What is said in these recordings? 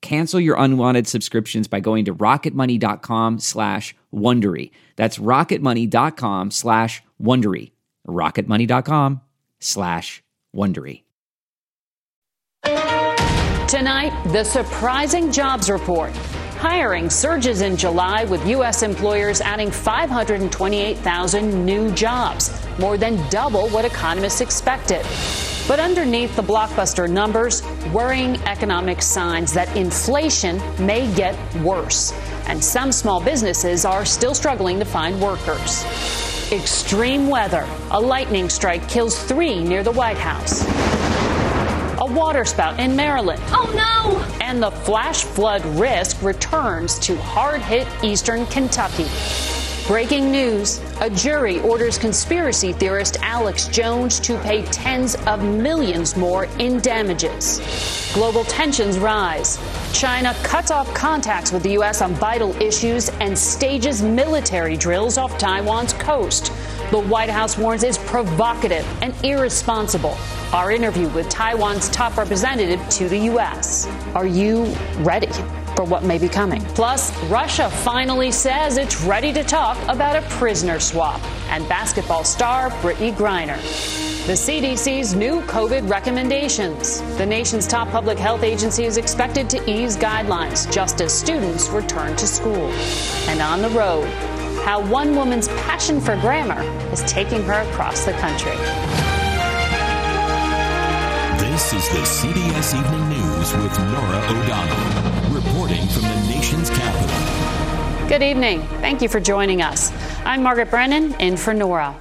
Cancel your unwanted subscriptions by going to rocketmoney.com slash Wondery. That's rocketmoney.com slash Wondery. rocketmoney.com slash Wondery. Tonight, the surprising jobs report. Hiring surges in July with U.S. employers adding 528,000 new jobs, more than double what economists expected. But underneath the blockbuster numbers, worrying economic signs that inflation may get worse. And some small businesses are still struggling to find workers. Extreme weather. A lightning strike kills three near the White House. A waterspout in Maryland. Oh no! And the flash flood risk returns to hard hit eastern Kentucky. Breaking news a jury orders conspiracy theorist Alex Jones to pay tens of millions more in damages. Global tensions rise. China cuts off contacts with the U.S. on vital issues and stages military drills off Taiwan's coast. The White House warns it's provocative and irresponsible. Our interview with Taiwan's top representative to the U.S. Are you ready? For what may be coming. Plus, Russia finally says it's ready to talk about a prisoner swap. And basketball star Brittney Griner. The CDC's new COVID recommendations. The nation's top public health agency is expected to ease guidelines just as students return to school. And on the road, how one woman's passion for grammar is taking her across the country. This is the CBS Evening News with Norah O'Donnell, from the nation's capital. Good evening. Thank you for joining us. I'm Margaret Brennan, in for Norah.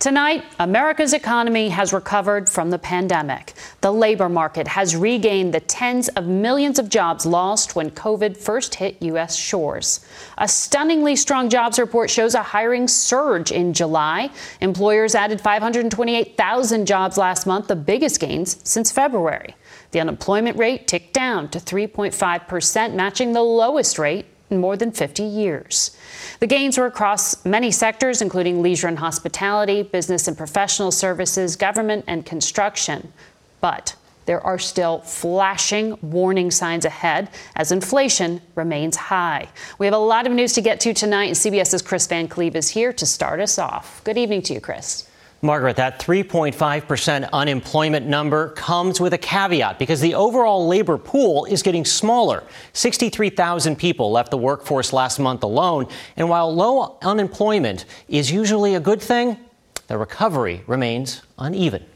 Tonight, America's economy has recovered from the pandemic. The labor market has regained the tens of millions of jobs lost when COVID first hit U.S. shores. A stunningly strong jobs report shows a hiring surge in July. Employers added 528,000 jobs last month, the biggest gains since February. The unemployment rate ticked down to 3.5 percent, matching the lowest rate in more than 50 years. The gains were across many sectors, including leisure and hospitality, business and professional services, government, and construction. But there are still flashing warning signs ahead as inflation remains high. We have a lot of news to get to tonight, and CBS's Kris Van Cleave is here to start us off. Good evening to you, Kris. Margaret, that 3.5% unemployment number comes with a caveat because the overall labor pool is getting smaller. 63,000 people left the workforce last month alone. And while low unemployment is usually a good thing, the recovery remains uneven.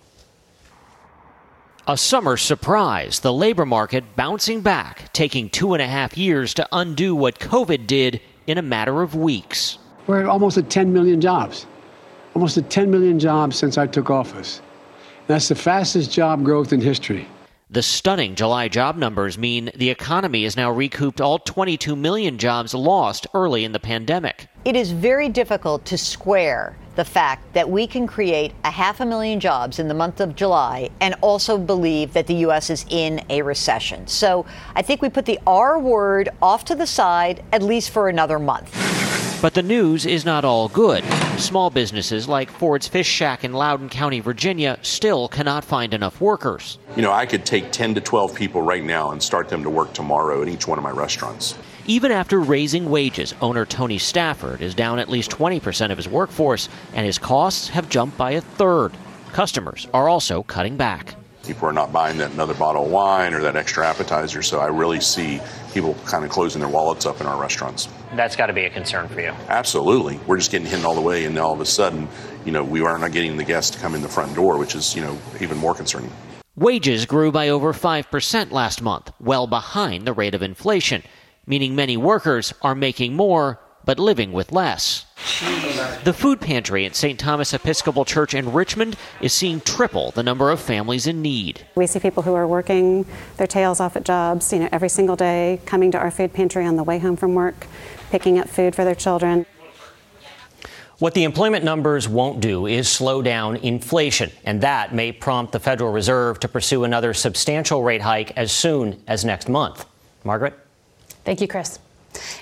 A summer surprise, the labor market bouncing back, taking two and a half years to undo what COVID did in a matter of weeks. We're at almost at 10 million jobs almost at 10 million jobs since I took office. That's the fastest job growth in history. The stunning July job numbers mean the economy has now recouped all 22 million jobs lost early in the pandemic. It is very difficult to square the fact that we can create a half a million jobs in the month of July and also believe that the U.S. is in a recession. So I think we put the R word off to the side, at least for another month. But the news is not all good. Small businesses like Ford's Fish Shack in Loudoun County, Virginia, still cannot find enough workers. You know, I could take 10 to 12 people right now and start them to work tomorrow at each one of my restaurants. Even after raising wages, owner Tony Stafford is down at least 20% of his workforce, and his costs have jumped by a third. Customers are also cutting back. People are not buying that another bottle of wine or that extra appetizer, so I really see people kind of closing their wallets up in our restaurants. That's got to be a concern for you. Absolutely. We're just getting hit all the way, and all of a sudden, you know, we are not getting the guests to come in the front door, which is, you know, even more concerning. Wages grew by over 5% last month, well behind the rate of inflation meaning many workers are making more but living with less. The food pantry at St. Thomas Episcopal Church in Richmond is seeing triple the number of families in need. We see people who are working their tails off at jobs, you know, every single day, coming to our food pantry on the way home from work, picking up food for their children. What the employment numbers won't do is slow down inflation, and that may prompt the Federal Reserve to pursue another substantial rate hike as soon as next month. Margaret? Thank you, Kris.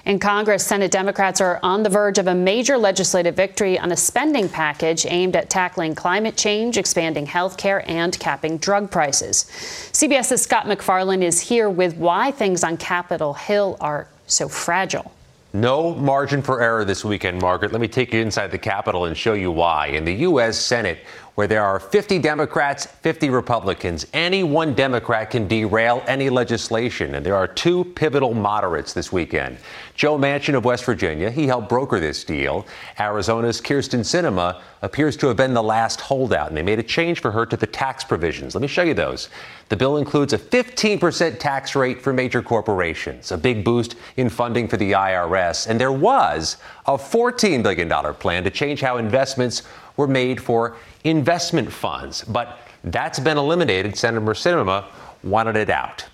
In Congress, Senate Democrats are on the verge of a major legislative victory on a spending package aimed at tackling climate change, expanding health care, and capping drug prices. CBS's Scott MacFarlane is here with why things on Capitol Hill are so fragile. No margin for error this weekend, Margaret. Let me take you inside the Capitol and show you why. In the U.S. Senate, where there are 50 Democrats, 50 Republicans. Any one Democrat can derail any legislation, and there are two pivotal moderates this weekend. Joe Manchin of West Virginia, he helped broker this deal. Arizona's Kyrsten Sinema appears to have been the last holdout, and they made a change for her to the tax provisions. Let me show you those. The bill includes a 15% tax rate for major corporations, a big boost in funding for the IRS, and there was a $14 billion plan to change how investments were made for investment funds. But that's been eliminated. Senator Sinema wanted it out.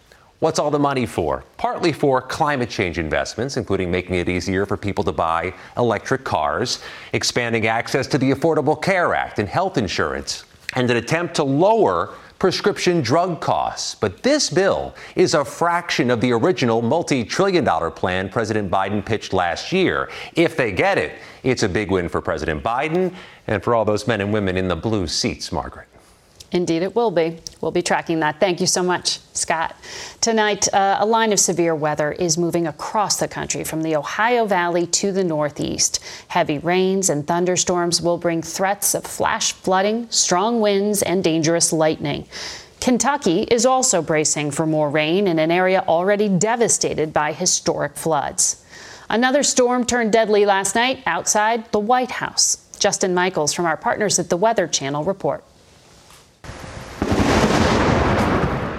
What's all the money for? Partly for climate change investments, including making it easier for people to buy electric cars, expanding access to the Affordable Care Act and health insurance, and an attempt to lower prescription drug costs. But this bill is a fraction of the original multi trillion dollar plan President Biden pitched last year. If they get it, it's a big win for President Biden and for all those men and women in the blue seats, Margaret. Indeed, it will be. We'll be tracking that. Thank you so much, Scott. Tonight, uh, a line of severe weather is moving across the country from the Ohio Valley to the Northeast. Heavy rains and thunderstorms will bring threats of flash flooding, strong winds, and dangerous lightning. Kentucky is also bracing for more rain in an area already devastated by historic floods. Another storm turned deadly last night outside the White House. Justin Michaels from our partners at the Weather Channel report.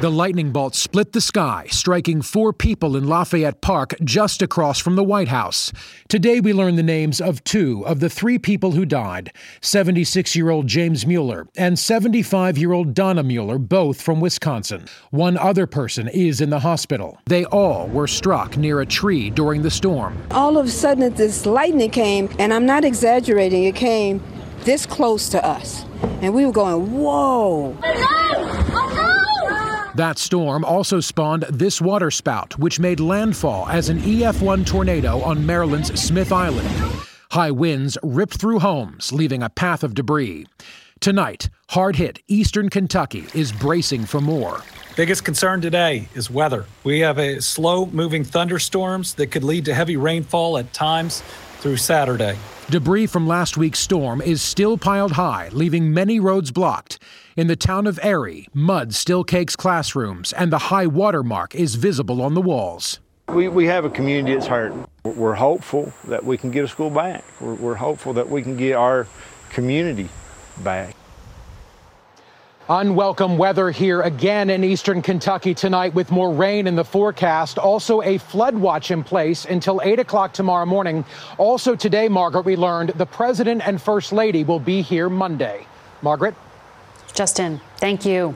The lightning bolt split the sky, striking four people in Lafayette Park just across from the White House. Today, we learn the names of two of the three people who died 76 year old James Mueller and 75 year old Donna Mueller, both from Wisconsin. One other person is in the hospital. They all were struck near a tree during the storm. All of a sudden, this lightning came, and I'm not exaggerating, it came this close to us. And we were going, whoa. That storm also spawned this waterspout, which made landfall as an EF1 tornado on Maryland's Smith Island. High winds ripped through homes, leaving a path of debris. Tonight, hard hit eastern Kentucky is bracing for more. Biggest concern today is weather. We have a slow moving thunderstorms that could lead to heavy rainfall at times through Saturday. Debris from last week's storm is still piled high, leaving many roads blocked. In the town of Erie, mud still cakes classrooms, and the high water mark is visible on the walls. We, we have a community that's hurt. We're hopeful that we can get a school back. We're, we're hopeful that we can get our community back. Unwelcome weather here again in eastern Kentucky tonight with more rain in the forecast. Also, a flood watch in place until 8 o'clock tomorrow morning. Also, today, Margaret, we learned the president and first lady will be here Monday. Margaret? Justin, thank you.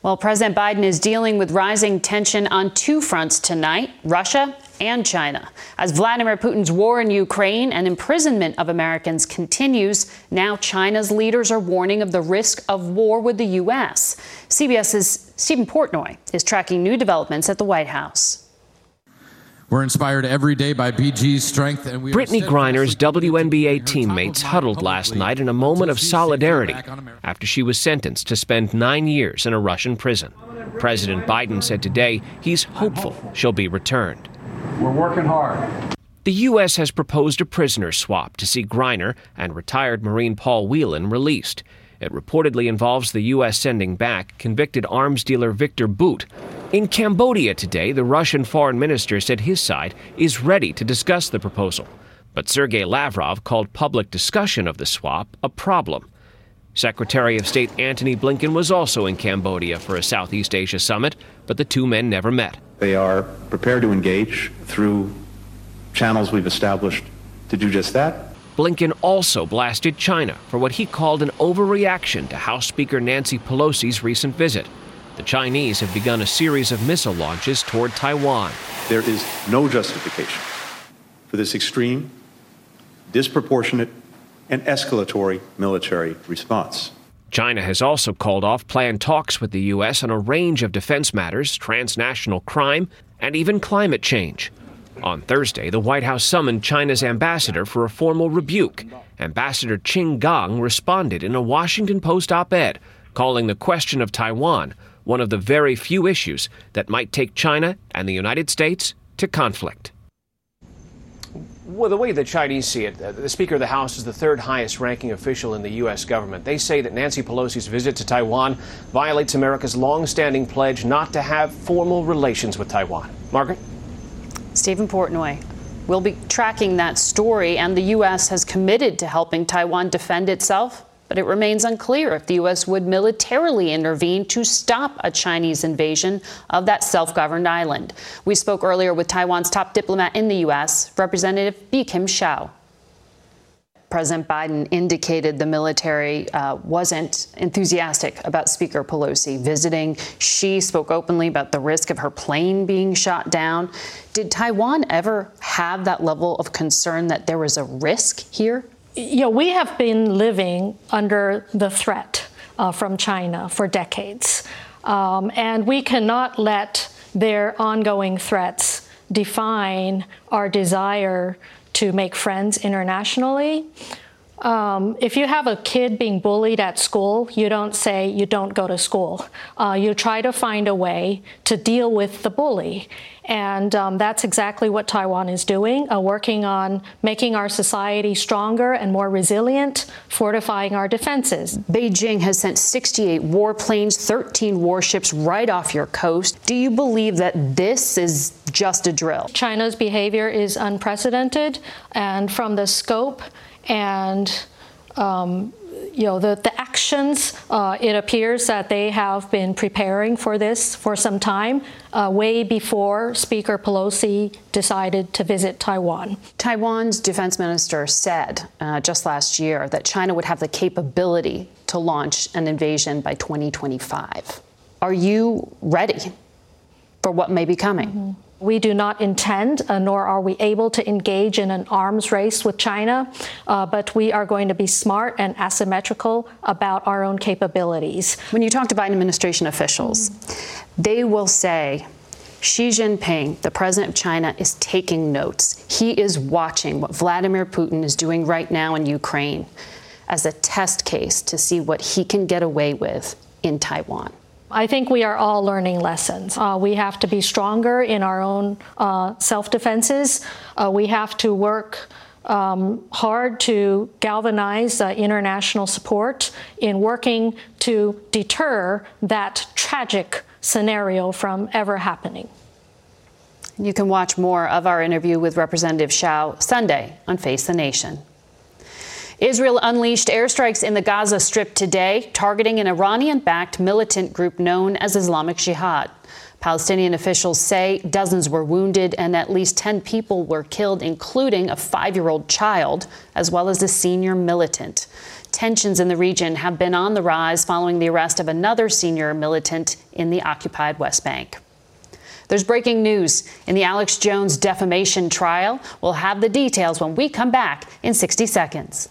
Well, President Biden is dealing with rising tension on two fronts tonight Russia and China. As Vladimir Putin's war in Ukraine and imprisonment of Americans continues, now China's leaders are warning of the risk of war with the U.S. CBS's Steven Portnoy is tracking new developments at the White House. We're inspired every day by BG's strength, and we. Brittney Griner's WNBA teammates huddled last night in a moment of solidarity after she was sentenced to spend nine years in a Russian prison. President Biden said today he's hopeful she'll be returned. We're working hard. The U.S. has proposed a prisoner swap to see Griner and retired Marine Paul Whelan released. It reportedly involves the U.S. sending back convicted arms dealer Victor Bout. In Cambodia today, the Russian foreign minister said his side is ready to discuss the proposal. But Sergei Lavrov called public discussion of the swap a problem. Secretary of State Antony Blinken was also in Cambodia for a Southeast Asia summit, but the two men never met. They are prepared to engage through channels we've established to do just that. Blinken also blasted China for what he called an overreaction to House Speaker Nancy Pelosi's recent visit. The Chinese have begun a series of missile launches toward Taiwan. There is no justification for this extreme, disproportionate, and escalatory military response. China has also called off planned talks with the U.S. on a range of defense matters, transnational crime, and even climate change. On Thursday, the White House summoned China's ambassador for a formal rebuke. Ambassador Qin Gang responded in a Washington Post op ed, calling the question of Taiwan one of the very few issues that might take China and the United States to conflict. Well, the way the Chinese see it, uh, the Speaker of the House is the third highest ranking official in the U.S. government. They say that Nancy Pelosi's visit to Taiwan violates America's long-standing pledge not to have formal relations with Taiwan. Margaret? Steven Portnoy. We'll be tracking that story, and the U.S. has committed to helping Taiwan defend itself, but it remains unclear if the U.S. would militarily intervene to stop a Chinese invasion of that self governed island. We spoke earlier with Taiwan's top diplomat in the U.S., Representative Bi Khim Hsiao. President Biden indicated the military uh, wasn't enthusiastic about Speaker Pelosi visiting. She spoke openly about the risk of her plane being shot down. Did Taiwan ever have that level of concern that there was a risk here? You know, we have been living under the threat uh, from China for decades. Um, and we cannot let their ongoing threats define our desire to make friends internationally. Um, if you have a kid being bullied at school, you don't say you don't go to school. Uh, you try to find a way to deal with the bully. And um, that's exactly what Taiwan is doing, uh, working on making our society stronger and more resilient, fortifying our defenses. Beijing has sent 68 warplanes, 13 warships right off your coast. Do you believe that this is just a drill? China's behavior is unprecedented, and from the scope and um, you know, the, the actions, uh, it appears that they have been preparing for this for some time, uh, way before Speaker Pelosi decided to visit Taiwan. Taiwan's defense minister said uh, just last year that China would have the capability to launch an invasion by 2025. Are you ready for what may be coming? Mm-hmm. We do not intend, uh, nor are we able to engage in an arms race with China, uh, but we are going to be smart and asymmetrical about our own capabilities. When you talk to Biden administration officials, mm-hmm. they will say, Xi Jinping, the president of China, is taking notes. He is watching what Vladimir Putin is doing right now in Ukraine as a test case to see what he can get away with in Taiwan. I think we are all learning lessons. Uh, we have to be stronger in our own uh, self defenses. Uh, we have to work um, hard to galvanize uh, international support in working to deter that tragic scenario from ever happening. You can watch more of our interview with Representative Hsiao Sunday on Face the Nation. Israel unleashed airstrikes in the Gaza Strip today, targeting an Iranian backed militant group known as Islamic Jihad. Palestinian officials say dozens were wounded and at least 10 people were killed, including a five year old child, as well as a senior militant. Tensions in the region have been on the rise following the arrest of another senior militant in the occupied West Bank. There's breaking news in the Alex Jones defamation trial. We'll have the details when we come back in 60 seconds.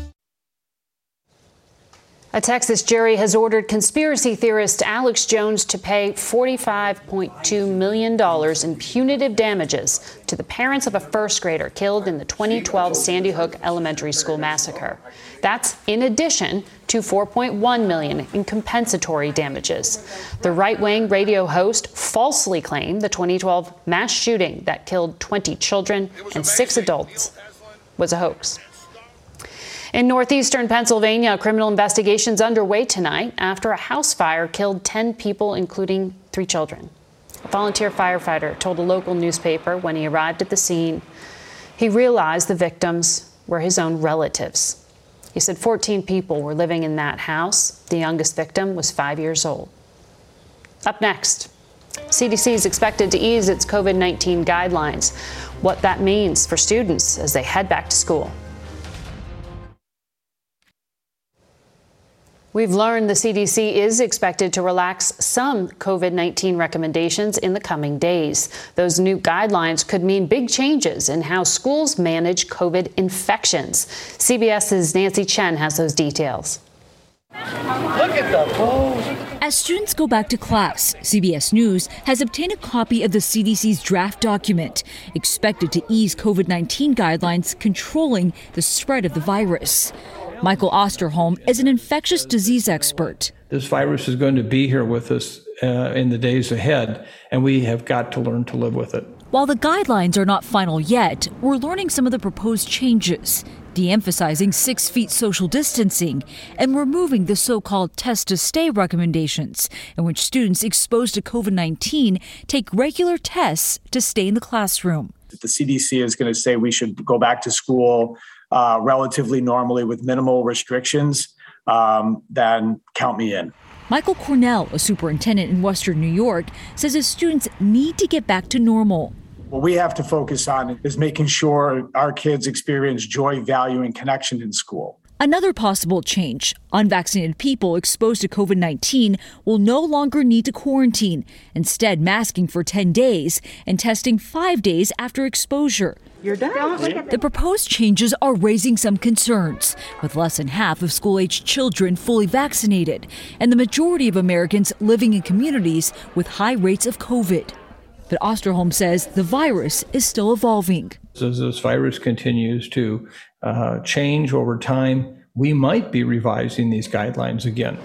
A Texas jury has ordered conspiracy theorist Alex Jones to pay $45.2 million in punitive damages to the parents of a first grader killed in the 2012 Sandy Hook Elementary School massacre. That's in addition to 4.1 million in compensatory damages. The right-wing radio host falsely claimed the 2012 mass shooting that killed 20 children and 6 adults was a hoax. In northeastern Pennsylvania, criminal investigations underway tonight after a house fire killed 10 people, including three children. A volunteer firefighter told a local newspaper when he arrived at the scene he realized the victims were his own relatives. He said 14 people were living in that house. The youngest victim was five years old. Up next, CDC is expected to ease its COVID 19 guidelines. What that means for students as they head back to school. We've learned the CDC is expected to relax some COVID 19 recommendations in the coming days. Those new guidelines could mean big changes in how schools manage COVID infections. CBS's Nancy Chen has those details. Look at the pose. As students go back to class, CBS News has obtained a copy of the CDC's draft document, expected to ease COVID 19 guidelines controlling the spread of the virus. Michael Osterholm is an infectious disease expert. This virus is going to be here with us uh, in the days ahead, and we have got to learn to live with it. While the guidelines are not final yet, we're learning some of the proposed changes, de emphasizing six feet social distancing and removing the so called test to stay recommendations, in which students exposed to COVID 19 take regular tests to stay in the classroom. If the CDC is going to say we should go back to school uh, relatively normally with minimal restrictions, um, then count me in. Michael Cornell, a superintendent in Western New York, says his students need to get back to normal. What we have to focus on is making sure our kids experience joy, value, and connection in school. Another possible change unvaccinated people exposed to COVID 19 will no longer need to quarantine, instead, masking for 10 days and testing five days after exposure. You're done. The proposed changes are raising some concerns, with less than half of school aged children fully vaccinated, and the majority of Americans living in communities with high rates of COVID. But Osterholm says the virus is still evolving. As this virus continues to uh, change over time, we might be revising these guidelines again.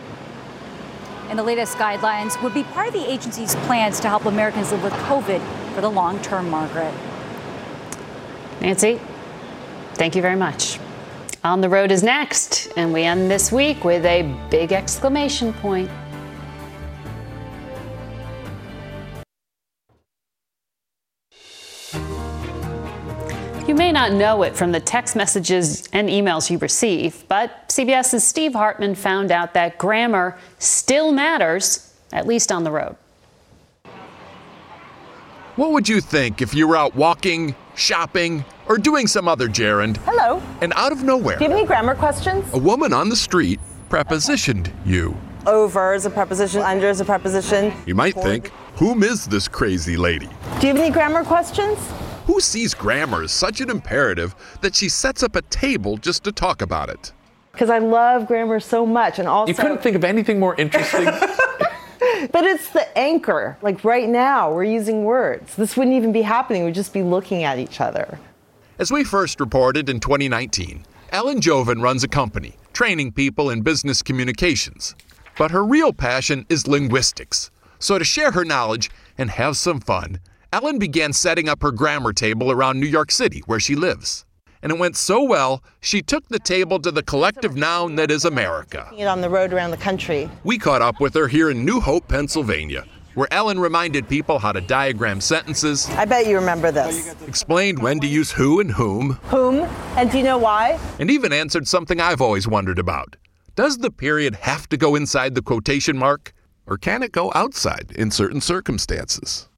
And the latest guidelines would be part of the agency's plans to help Americans live with COVID for the long term, Margaret. Nancy, thank you very much. On the Road is next, and we end this week with a big exclamation point. You may not know it from the text messages and emails you receive, but CBS's Steve Hartman found out that grammar still matters, at least on the road. What would you think if you were out walking, shopping, or doing some other gerund? Hello. And out of nowhere, Do you have any grammar questions? a woman on the street prepositioned you. Over is a preposition, under is a preposition. You might think, whom is this crazy lady? Do you have any grammar questions? Who sees grammar as such an imperative that she sets up a table just to talk about it? Because I love grammar so much, and also You couldn't think of anything more interesting. But it's the anchor. Like right now, we're using words. This wouldn't even be happening. We'd just be looking at each other. As we first reported in 2019, Ellen Jovin runs a company training people in business communications. But her real passion is linguistics. So to share her knowledge and have some fun, Ellen began setting up her grammar table around New York City, where she lives. And it went so well, she took the table to the collective noun that is America. It on the road around the country. We caught up with her here in New Hope, Pennsylvania, where Ellen reminded people how to diagram sentences. I bet you remember this. Explained when to use who and whom. Whom? And do you know why? And even answered something I've always wondered about. Does the period have to go inside the quotation mark? Or can it go outside in certain circumstances?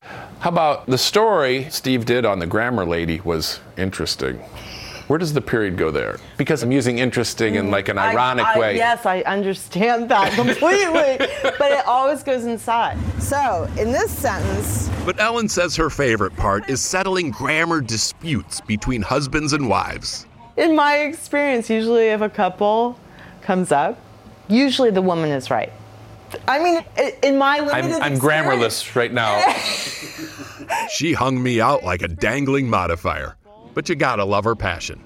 How about the story Steve did on the grammar lady was interesting. Where does the period go there? Because I'm using interesting in like an ironic I, I, way. Yes, I understand that completely, but it always goes inside. So, in this sentence, But Ellen says her favorite part is settling grammar disputes between husbands and wives. in my experience, usually if a couple comes up, usually the woman is right. I mean, in my limited I'm, I'm grammarless right now. She hung me out like a dangling modifier. But you gotta love her passion.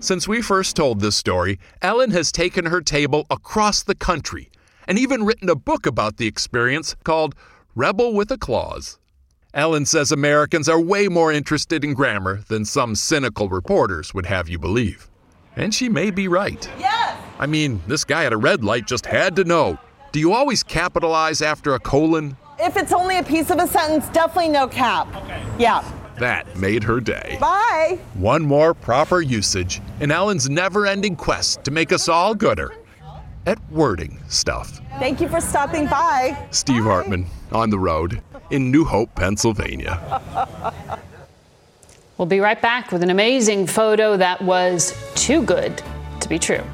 Since we first told this story, Ellen has taken her table across the country and even written a book about the experience called Rebel with a Clause. Ellen says Americans are way more interested in grammar than some cynical reporters would have you believe. And she may be right. Yes! I mean, this guy at a red light just had to know. Do you always capitalize after a colon? If it's only a piece of a sentence, definitely no cap. Okay. Yeah. That made her day. Bye. One more proper usage in Ellen's never ending quest to make us all gooder at wording stuff. Thank you for stopping by. Steve Hartman on the road in New Hope, Pennsylvania. We'll be right back with an amazing photo that was too good to be true.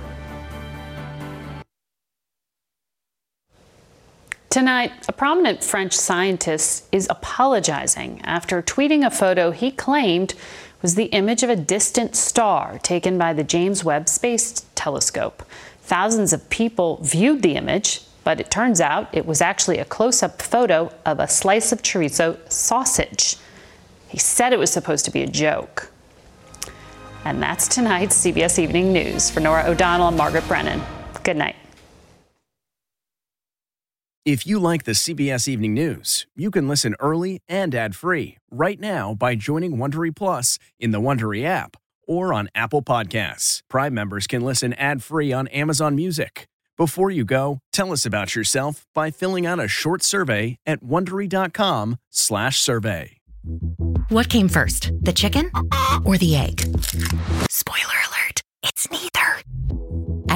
Tonight, a prominent French scientist is apologizing after tweeting a photo he claimed was the image of a distant star taken by the James Webb Space Telescope. Thousands of people viewed the image, but it turns out it was actually a close up photo of a slice of chorizo sausage. He said it was supposed to be a joke. And that's tonight's CBS Evening News. For Norah O'Donnell and Margaret Brennan, good night. If you like the CBS Evening News, you can listen early and ad-free right now by joining Wondery Plus in the Wondery app or on Apple Podcasts. Prime members can listen ad-free on Amazon Music. Before you go, tell us about yourself by filling out a short survey at wondery.com/survey. What came first, the chicken or the egg? Spoiler alert, it's neither.